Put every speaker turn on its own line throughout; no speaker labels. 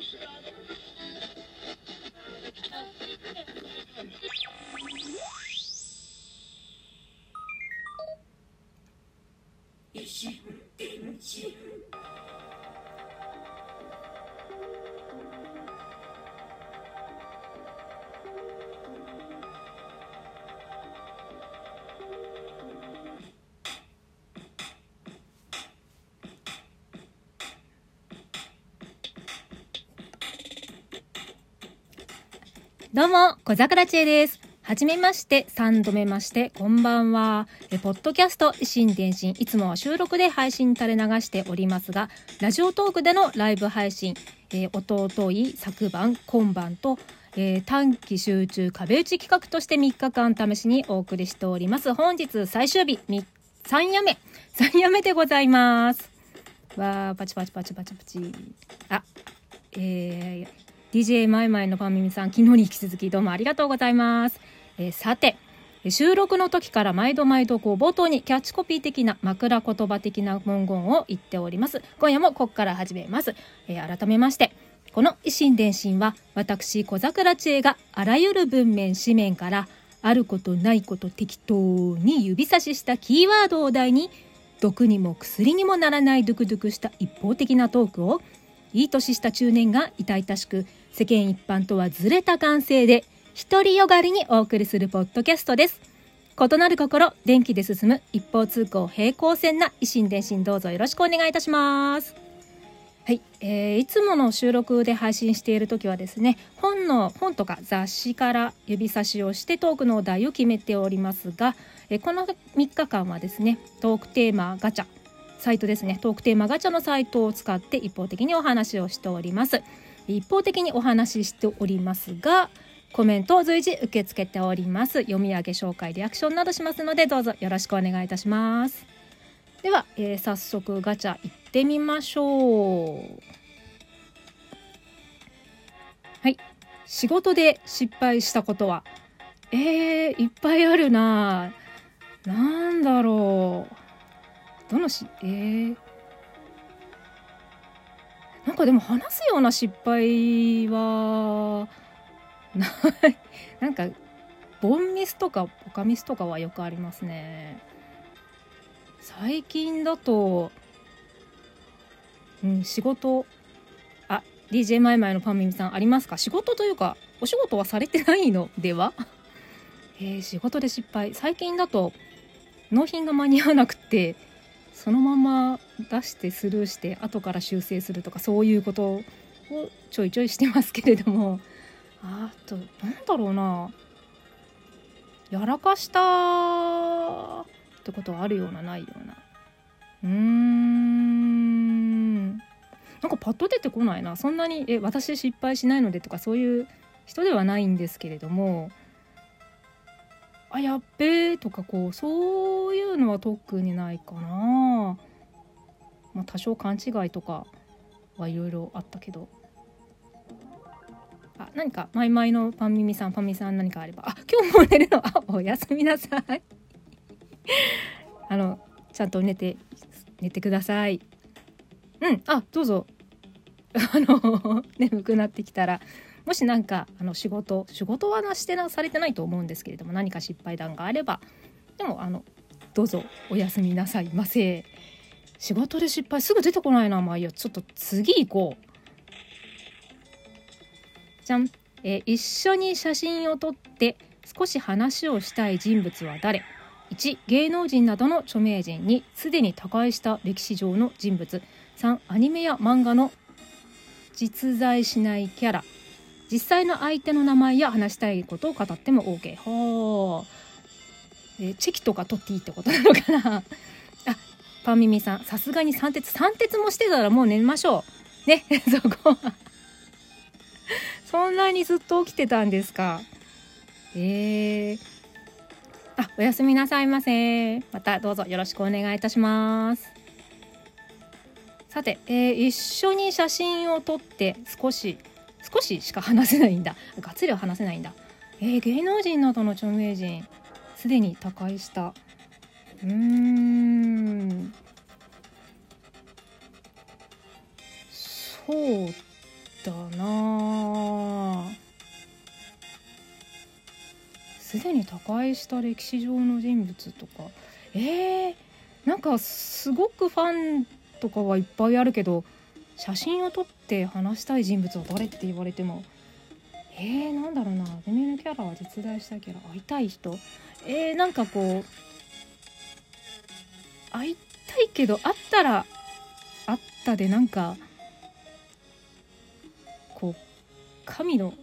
Revolution. どうも、小桜知恵です。はじめまして、三度目まして、こんばんは。え、ポッドキャスト、維新伝心、いつもは収録で配信垂れ流しておりますが、ラジオトークでのライブ配信、えー、弟い昨晩、今晩と、えー短期集中壁打ち企画として3日間試しにお送りしております。本日最終日、3夜目、3夜目でございます。わー、パチパチパチパチパチ。あ、えー DJ マイマイのパンミミさん、昨日に引き続きどうもありがとうございます。えーさて、収録の時から毎度毎度こう冒頭にキャッチコピー的な枕言葉的な文言を言っております。今夜もここから始めます。えー改めまして、この維新伝心は私小桜知恵があらゆる文面紙面からあることないこと適当に指差ししたキーワードを題に毒にも薬にもならないドゥクドゥクした一方的なトークをいい年した中年が痛々しく世間一般とはずれた感性で独りよがりにお送りするポッドキャストです。異なる心電気で進む一方通行平行線な維新伝心どうぞよろしくお願いいたします。はい、えーいつもの収録で配信している時はですね本の本とか雑誌から指差しをしてトークのお題を決めておりますが、えーこの3日間はですねトークテーマガチャサイトですねトークテーマガチャのサイトを使って一方的にお話をしております。一方的にお話ししておりますがコメントを随時受け付けております。読み上げ紹介リアクションなどしますのでどうぞよろしくお願いいたします。では、えー早速ガチャ行ってみましょう。はい。仕事で失敗したことは？えー、いっぱいあるな。なんだろう。どのしえー、かでも話すような失敗はない。なんかボンミスとかポカミスとかはよくありますね。最近だとうん仕事。あ DJ マイマイのパンミミさんありますか？仕事というかお仕事はされてないのでは？えー、仕事で失敗。最近だと納品が間に合わなくてそのまま出してスルーして後から修正するとかそういうことをちょいちょいしてますけれども。あとなんだろうな。やらかしたってことはあるようなないような。うーん。なんかパッと出てこないな。そんなにえ私失敗しないのでとかそういう人ではないんですけれども。あやっべえとかこうそういうのは特にないかな。まあ多少勘違いとかはいろいろあったけど。あ何かマイマイのパンミミさんパンミミさん何かあれば。あ今日も寝るの？あおやすみなさい。あのちゃんと寝て寝てください。うんあどうぞ。あの眠くなってきたら。もし何かあの仕事仕事はなしてなされてないと思うんですけれども何か失敗談があれば。でもあのどうぞおやすみなさいませ。仕事で失敗すぐ出てこないなまあいいやちょっと次行こう。じゃん、えー一緒に写真を撮って少し話をしたい人物は誰？1芸能人などの著名人2すでに他界した歴史上の人物。3アニメや漫画の実在しないキャラ。実際の相手の名前や話したいことを語っても OK ほう、えーチェキとか取っていいってことなのかな？あパミミさんさすがに三鉄三鉄もしてたらもう寝ましょう。ね そこは。そんなにずっと起きてたんですか。えー、あおやすみなさいませ。またどうぞよろしくお願いいたします。さて、えー一緒に写真を撮って少し少ししか話せないんだ。がっつりは話せないんだ。えー芸能人などの著名人すでに他界した。うん。そうだな。すでに他界した歴史上の人物とか。えー、なんかすごくファンとかはいっぱいあるけど写真を撮って話したい人物は誰って言われてもえー、なんだろうな。デメのキャラは実在したキャラ会いたい人。えー、なんかこう会いたいけど会ったら会ったでなんかこう神の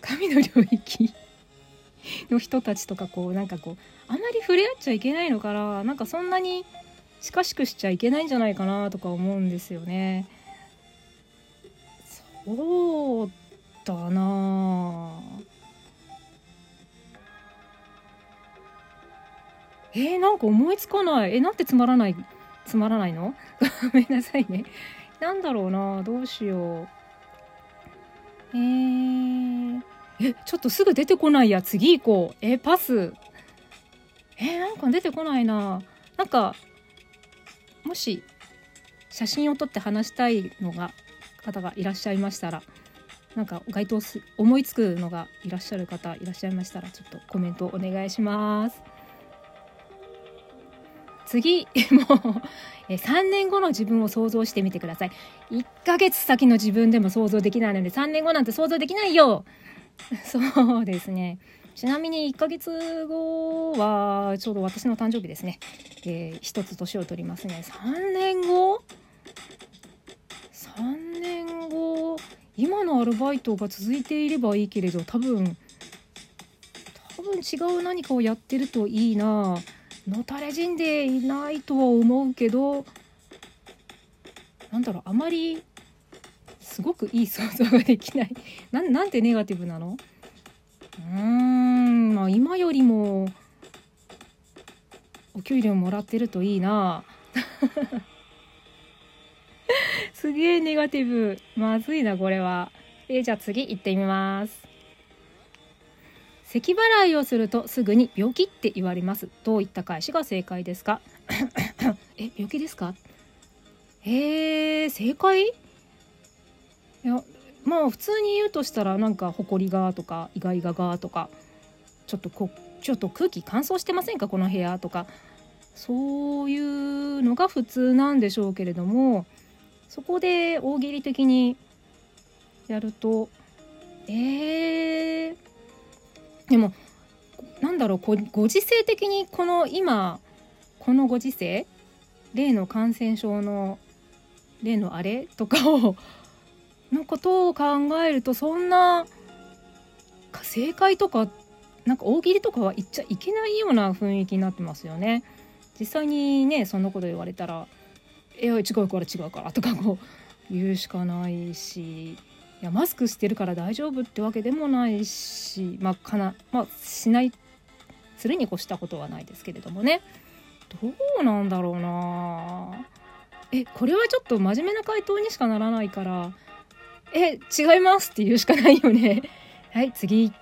神の領域の人たちとかこうなんかこうあまり触れ合っちゃいけないのかななんかそんなに近しくしちゃいけないんじゃないかなとか思うんですよね。そうだなあえー、なんか思いつかない。えなんてつまらないつまらないの？ごめんなさいね。なんだろうなどうしよう。えー、えちょっとすぐ出てこないや。次行こう。えパス。えー、なんか出てこないな。なんかもし写真を撮って話したいのが方がいらっしゃいましたらなんか該当す思いつくのがいらっしゃる方いらっしゃいましたらちょっとコメントお願いします。次 もう3年後の自分を想像してみてください1ヶ月先の自分でも想像できないので3年後なんて想像できないよ そうですねちなみに1ヶ月後はちょうど私の誕生日ですね。えー、一つ年を取りますね。3年後 ?3 年後、今のアルバイトが続いていればいいけれど、多分、多分違う何かをやってるといいなぁ。のたれ死んでいないとは思うけど、なんだろう、あまり、すごくいい想像ができない。ななんてネガティブなの？うーんまあ今よりもお給料もらってるといいな。すげえネガティブ。まずいなこれは。えー、じゃあ次行ってみます。咳払いをするとすぐに病気って言われます。どういった返しが正解ですか？え病気ですか？えー、正解？いやまあ普通に言うとしたらなんか埃がとか意外ががとかちょっとこちょっと空気乾燥してませんか？この部屋とか。そういうのが普通なんでしょうけれどもそこで大喜利的にやるとえー、でもなんだろうご時世的にこの今このご時世例の感染症の例のあれとかを のことを考えるとそんな正解とかなんか大喜利とかは言っちゃいけないような雰囲気になってますよね。実際にねそんなこと言われたら「い違うから違うから」とかこう言うしかないしいやマスクしてるから大丈夫ってわけでもないしまあかなまあしないするに越したことはないですけれどもね。どうなんだろうな。えこれはちょっと真面目な回答にしかならないからえ違いますって言うしかないよね。はい次。好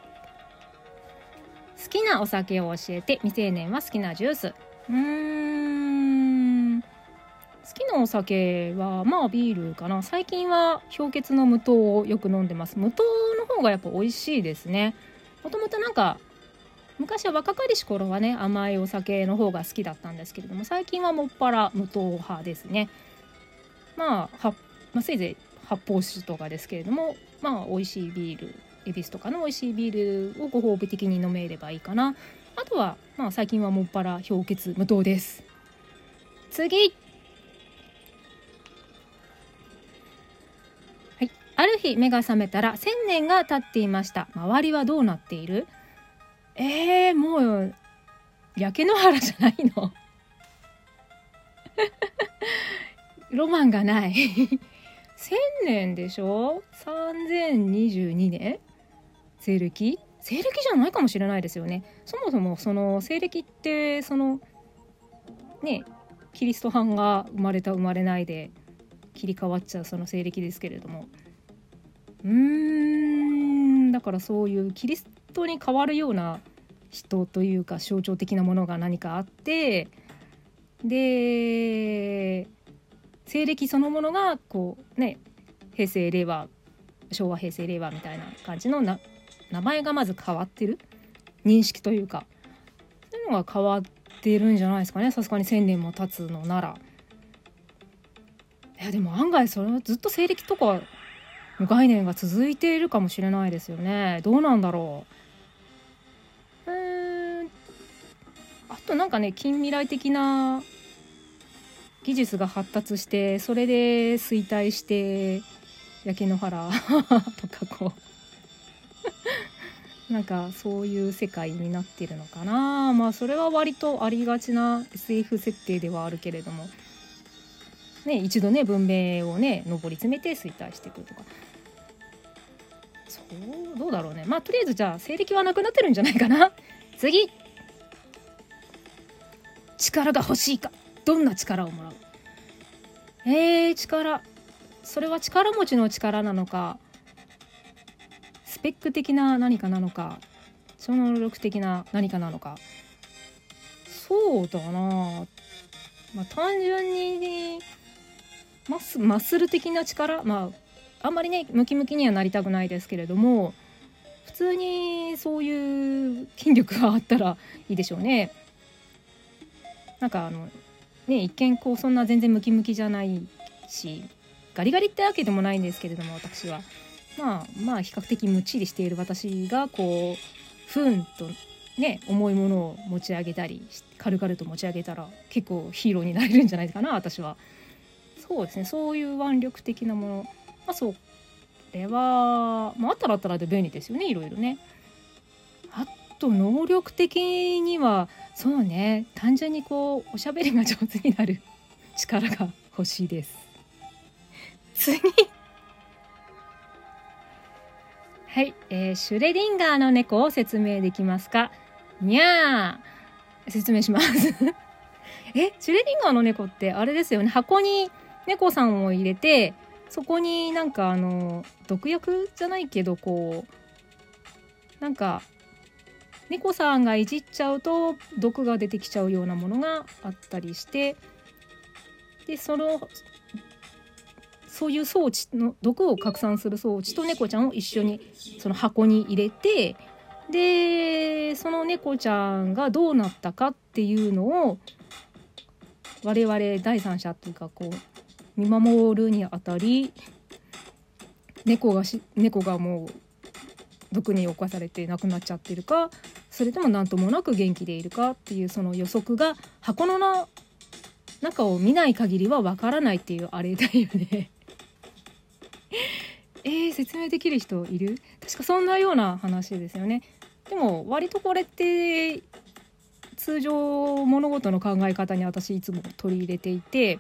きなお酒を教えて。未成年は好きなジュース。うーん。好きなお酒はまあビールかな。最近は氷結の無糖をよく飲んでます。無糖の方がやっぱ美味しいですね。もともとなんか昔は若かりし頃はね甘いお酒の方が好きだったんですけれども最近はもっぱら無糖派ですね。まあは、まあ、せいぜい発泡酒とかですけれどもまあ美味しいビール恵比寿とかの美味しいビールをご褒美的に飲めればいいかな。あとはまあ最近はもっぱら氷結無糖です。次。ある日目が覚めたら1000年が経っていました。周りはどうなっている？えー、もう焼け野原じゃないの？ロマンがない。1000年でしょ？3022年？西暦？西暦じゃないかもしれないですよね。そもそもその西暦ってそのねキリスト藩が生まれた生まれないで切り替わっちゃうその西暦ですけれども。うーんだからそういうキリストに変わるような人というか象徴的なものが何かあってで西暦そのものがこうね平成令和昭和平成令和みたいな感じのな名前がまず変わってる認識というかそういうのが変わってるんじゃないですかねさすがに1,000年も経つのなら。いやでも案外それはずっと西暦とかの概念が続いているかもしれないですよね。どうなんだろう。うん。あとなんかね近未来的な技術が発達してそれで衰退して焼け野原 とかこう。なんかそういう世界になってるのかな。まあそれは割とありがちな SF 設定ではあるけれども。ね、一度ね文明をね上り詰めて衰退していくとか。そうどうだろうね。まあとりあえずじゃあ西暦はなくなってるんじゃないかな。次。力が欲しいか。どんな力をもらう。えー、力。それは力持ちの力なのかスペック的な何かなのか超能力的な何かなのか。そうだな。まあ単純にマスマッスル的な力まああんまりねムキムキにはなりたくないですけれども普通にそういう筋力があったらいいでしょうね。なんかあのね一見こうそんな全然ムキムキじゃないしガリガリってわけでもないんですけれども私はまあまあ比較的むっちりしている私がこうふんとね重いものを持ち上げたり軽々と持ち上げたら結構ヒーローになれるんじゃないかな私は。そうですね。そういう腕力的なもの。まあそれは、まあ、あったらあったらで便利ですよね。いろいろね。あと能力的にはそうね。単純にこうおしゃべりが上手になる 力が欲しいです。次。はい、えー、シュレディンガーの猫を説明できますか？にゃー。説明します。えシュレディンガーの猫ってあれですよね。箱に猫さんを入れてそこになんかあの毒薬じゃないけどこうなんか猫さんがいじっちゃうと毒が出てきちゃうようなものがあったりしてでそのそういう装置の毒を拡散する装置と猫ちゃんを一緒にその箱に入れてでその猫ちゃんがどうなったかっていうのを我々第三者っていうかこう見守るにあたり猫がし猫がもう毒に侵されて亡くなっちゃってるかそれとも何ともなく元気でいるかっていうその予測が箱の中を見ない限りはわからないっていうあれだよね えー、説明できる人いる？確かそんなような話ですよね。でも割とこれって通常物事の考え方に私いつも取り入れていて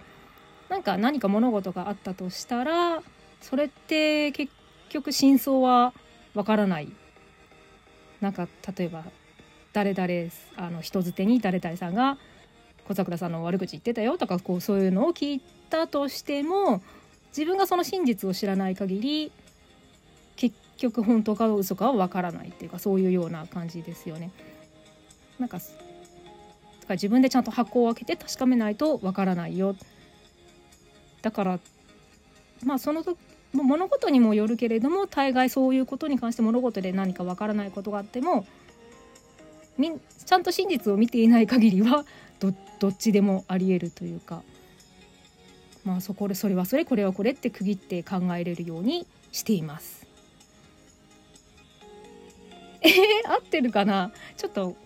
なんか何か物事があったとしたらそれって結局真相はわからないなんか例えば誰々あの人づてに誰々さんが小桜さんの悪口言ってたよとかこうそういうのを聞いたとしても自分がその真実を知らない限り結局本当か嘘かはわからないっていうかそういうような感じですよね。なんか自分でちゃんと箱を開けて確かめないとわからないよだからまあその時物事にもよるけれども大概そういうことに関して物事で何かわからないことがあってもちゃんと真実を見ていない限りは どっちでもありえるというかまあそこでそれはそれこれはこれって区切って考えれるようにしています。えー、合ってるかな？ちょっと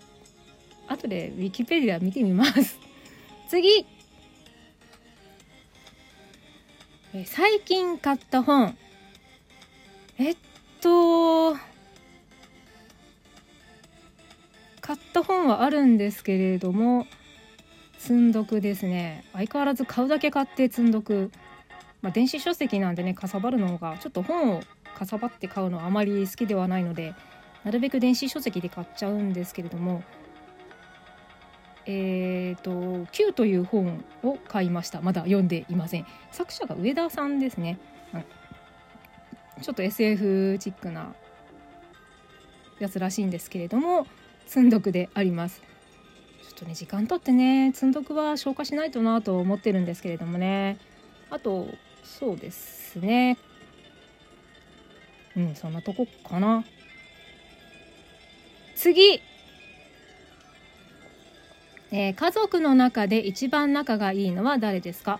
後でウィキペディア見てみます。次え最近買った本。えっと買った本はあるんですけれども積んどくですね。相変わらず買うだけ買って積んどく、まあ、電子書籍なんでねかさばるのがちょっと本をかさばって買うのはあまり好きではないのでなるべく電子書籍で買っちゃうんですけれどもえーと「Q」という本を買いました。まだ読んでいません。作者が上田さんですね、うん、ちょっと SF チックなやつらしいんですけれども積んどくであります。ちょっとね時間とってね積んどくは消化しないとなと思ってるんですけれどもね。あとそうですね。うんそんなとこかな。次。えー、家族の中で一番仲がいいのは誰ですか？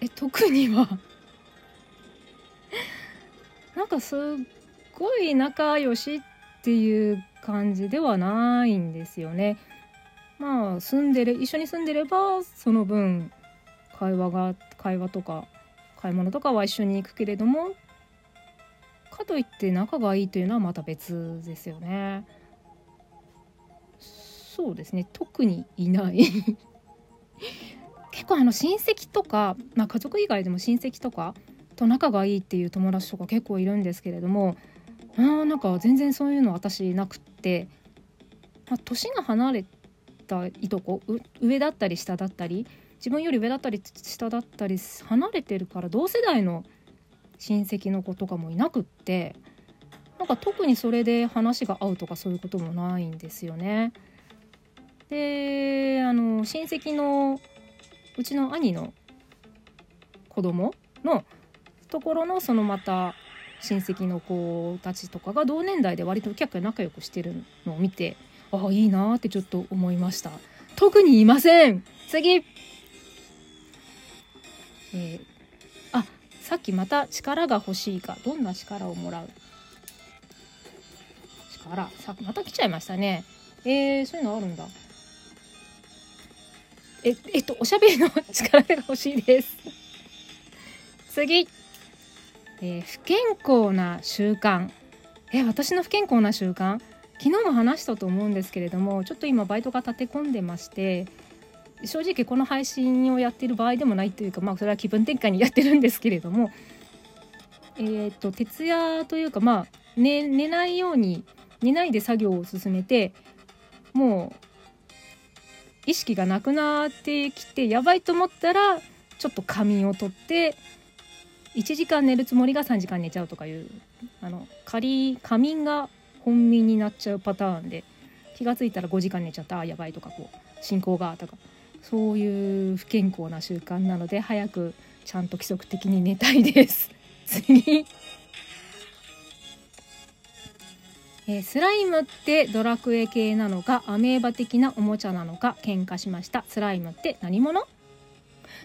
え特には なんかすっごい仲良しっていう感じではないんですよね。まあ住んでる一緒に住んでればその分会話が会話とか買い物とかは一緒に行くけれどもかといって仲がいいというのはまた別ですよね。そうですね特にいない結構あの親戚とか、まあ、家族以外でも親戚とかと仲がいいっていう友達とか結構いるんですけれどもあなんか全然そういうの私なくって、まあ、年が離れたいとこ上だったり下だったり自分より上だったり下だったり離れてるから同世代の親戚の子とかもいなくってなんか特にそれで話が合うとかそういうこともないんですよね。であの親戚のうちの兄の子供のところのそのまた親戚の子たちとかが同年代で割とキャッキャ仲良くしてるのを見てああいいなってちょっと思いました。特にいません。次。えー、あさっきまた力が欲しいか。どんな力をもらう？力。さまた来ちゃいましたね。えー、そういうのあるんだ。え、えっと、おしゃべりの力が欲しいです。次。えー、不健康な習慣。え、私の不健康な習慣？昨日も話したと思うんですけれども、ちょっと今バイトが立て込んでまして、正直この配信をやってる場合でもないというか、まあそれは気分転換にやってるんですけれども、えー、っと、徹夜というか、まあ、寝、寝ないように、寝ないで作業を進めて、もう意識がなくなってきてやばいと思ったらちょっと仮眠をとって1時間寝るつもりが3時間寝ちゃうとかいうあの仮仮眠が本眠になっちゃうパターンで気が付いたら5時間寝ちゃったあやばいとかこう進行がとかそういう不健康な習慣なので早くちゃんと規則的に寝たいです。次えー、スライムってドラクエ系なのかアメーバ的なおもちゃなのか喧嘩しました。スライムって何者？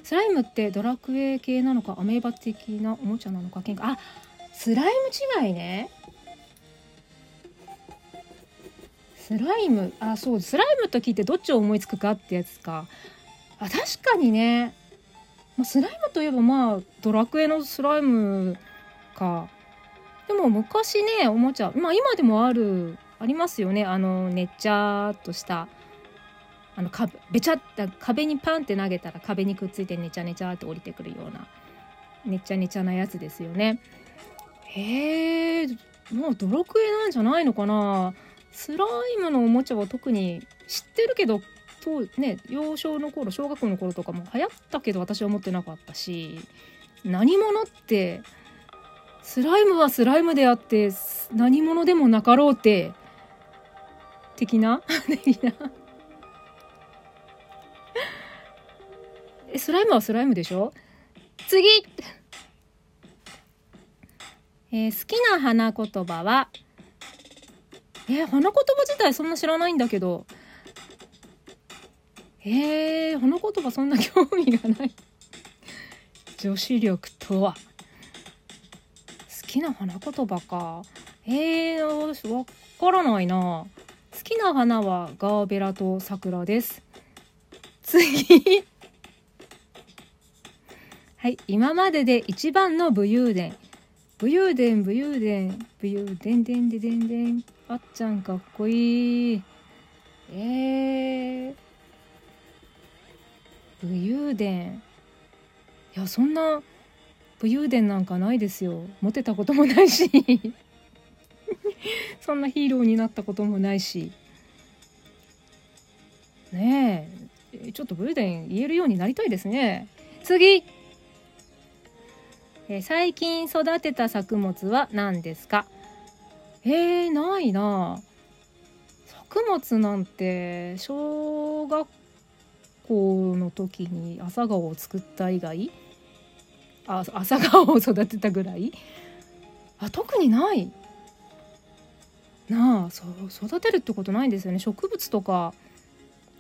スライムってドラクエ系なのかアメーバ的なおもちゃなのか喧嘩。あスライム違いね。スライムあそうスライムと聞いてどっちを思いつくかってやつか。あ確かにね、まあ、スライムといえばまあドラクエのスライムか。でも昔ねおもちゃまあ今でもあるありますよねあのねっちゃーっとしたあのかべちゃった壁にパンって投げたら壁にくっついてねちゃねちゃーって降りてくるようなねちゃねちゃなやつですよね。へえもうドラクエなんじゃないのかなスライムのおもちゃは特に知ってるけどとね幼少の頃小学校の頃とかも流行ったけど私は持ってなかったし何者ってスライムはスライムであって何者でもなかろうて的な？的な？えスライムはスライムでしょ？次！えー、好きな花言葉は？えー、花言葉自体そんな知らないんだけど。えー、花言葉そんな興味がない。女子力とは？きな花言葉か。えー、私わからないな。好きな花はガーベラと桜です。次。はい今までで一番の武勇伝。武勇伝武勇伝。武勇伝でんででんでんあっちゃんかっこいい。えー、武勇伝。いやそんな武勇伝なんかないですよ。モテたこともないし。そんなヒーローになったこともないし。ねえ。ちょっと武勇伝言えるようになりたいですね。次。え最近育てた作物は何ですか？えー、ないな。作物なんて小学校の時に朝顔を作った以外あ朝顔を育てたぐらい？あ特にない。なあそう育てるってことないんですよね。植物とか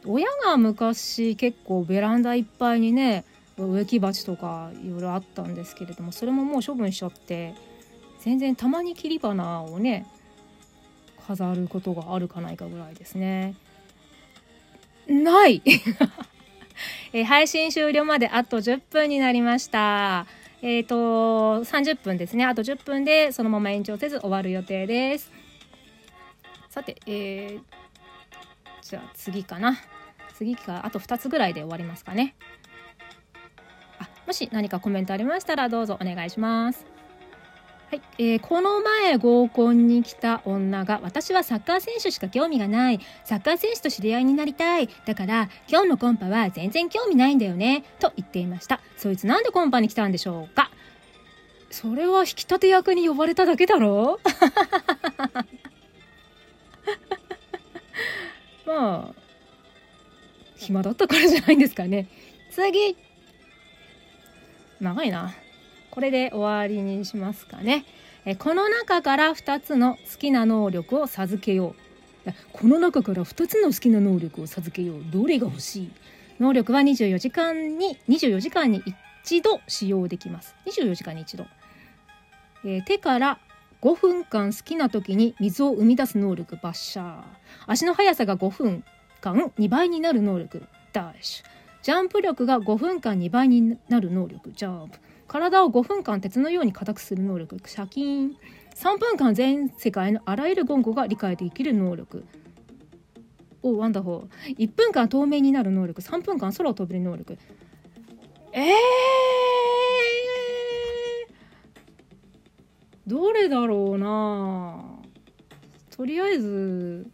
親が昔結構ベランダいっぱいにね植木鉢とかいろいろあったんですけれどもそれももう処分しちゃって全然たまに切り花をね飾ることがあるかないかぐらいですね。ない！え配信終了まであと10分になりました。えっ、ー、と、30分ですね。あと10分でそのまま延長せず終わる予定です。さて、えー、じゃあ次かな。次か、あと2つぐらいで終わりますかね。あ、もし何かコメントありましたらどうぞお願いします。はい、えー、この前合コンに来た女が私はサッカー選手しか興味がない。サッカー選手と知り合いになりたい。だから今日のコンパは全然興味ないんだよね。と言っていました。そいつなんでコンパに来たんでしょうか？それは引き立て役に呼ばれただけだろ？まあ暇だったからじゃないんですかね。次。長いな。これで終わりにしますかね。えこの中から2つの好きな能力を授けよう。この中から2つの好きな能力を授けよう。どれが欲しい？能力は24時間に、24時間に一度使用できます。24時間に一度。えー、手から5分間好きな時に水を生み出す能力バッシャー足の速さが5分間2倍になる能力ダッシュジャンプ力が5分間2倍になる能力ジャンプ体を5分間鉄のように硬くする能力シャキン3分間全世界のあらゆる言語が理解できる能力。おワンダホー1分間透明になる能力。3分間空を飛べる能力。えー、どれだろうな。とりあえず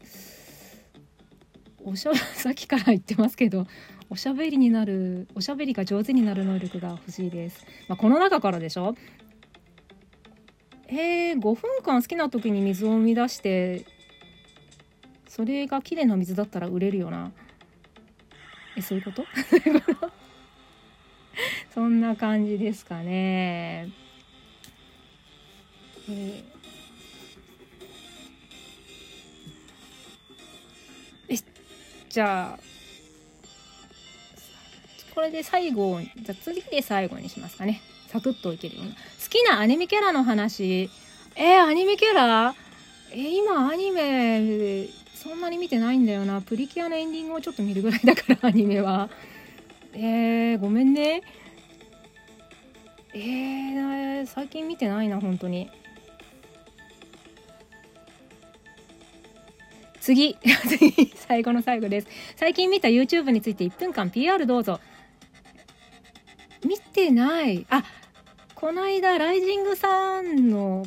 おしゃ さっきから言ってますけど。おしゃべりになるおしゃべりが上手になる能力が欲しいです、まあ、この中からでしょ？えー、5分間好きな時に水を生み出してそれが綺麗な水だったら売れるよな。えそういうこと？そんな感じですかね。えー、じゃあこれで最後、じゃ次で最後にしますかね。サクッといけるような。好きなアニメキャラの話。えー、アニメキャラ？えー、今アニメ、そんなに見てないんだよな。プリキュアのエンディングをちょっと見るぐらいだから、アニメは。えー、ごめんね。えー、最近見てないな、本当に。次、次、最後の最後です。最近見た YouTube について1分間 PR どうぞ。見てない。あこの間ライジングさんの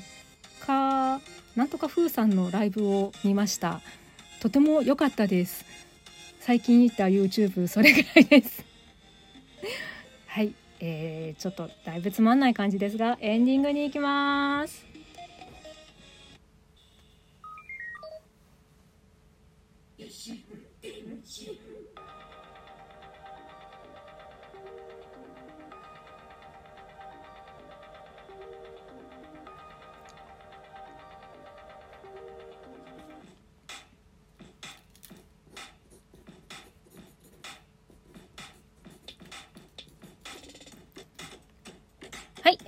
かなんとか風さんのライブを見ました。とても良かったです。最近行った YouTube それぐらいです。はい、えー、ちょっとだいぶつまんない感じですがエンディングに行きます。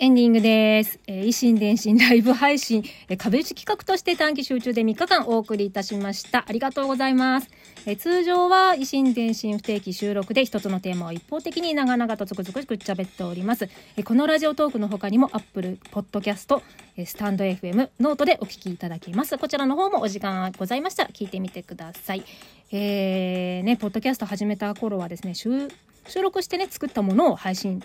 エンディングです。えー、異心電進ライブ配信、えー、壁打ち企画として短期集中で3日間お送りいたしました。ありがとうございます。えー、通常は異心電進不定期収録で一つのテーマを一方的に長々とつくづくっちゃべっております。えー、この Radiotalk の他にも Apple Podcast、えー、スタンド FM、ノートでお聞きいただけます。こちらの方もお時間ございましたら聞いてみてください。えー、ね、ポッドキャスト始めた頃はですね、収録してね、作ったものを配信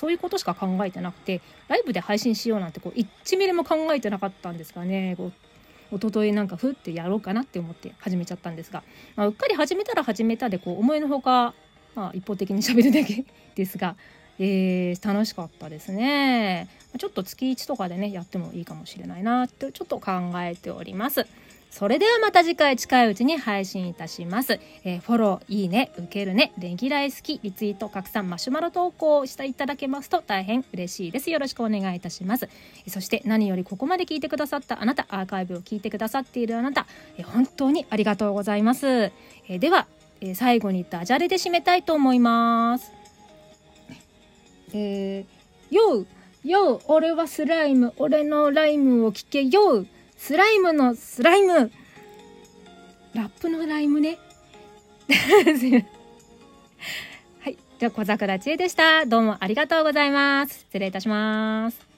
そういうことしか考えてなくてライブで配信しようなんてこう1ミリも考えてなかったんですかね。こう一昨日なんかふってやろうかなって思って始めちゃったんですが、まあ、うっかり始めたら始めたでこう思いのほか、まあ、一方的に喋るだけ ですが、えー、楽しかったですね。ちょっと月1とかでねやってもいいかもしれないなってちょっと考えております。それではまた次回近いうちに配信いたします。えーフォロー、いいね、受けるね、レギュラー好き、リツイート、拡散、マシュマロ投稿していただけますと大変嬉しいです。よろしくお願いいたします。えそして何よりここまで聞いてくださったあなた、アーカイブを聞いてくださっているあなた、えー本当にありがとうございます。えーでは、えー最後にダジャレで締めたいと思います。えー、よう、よう、俺はスライム、俺のライムを聞けよう、スライムのスライム。ラップのライムね。はい。じゃあ、小桜知恵でした。どうもありがとうございます。失礼いたします。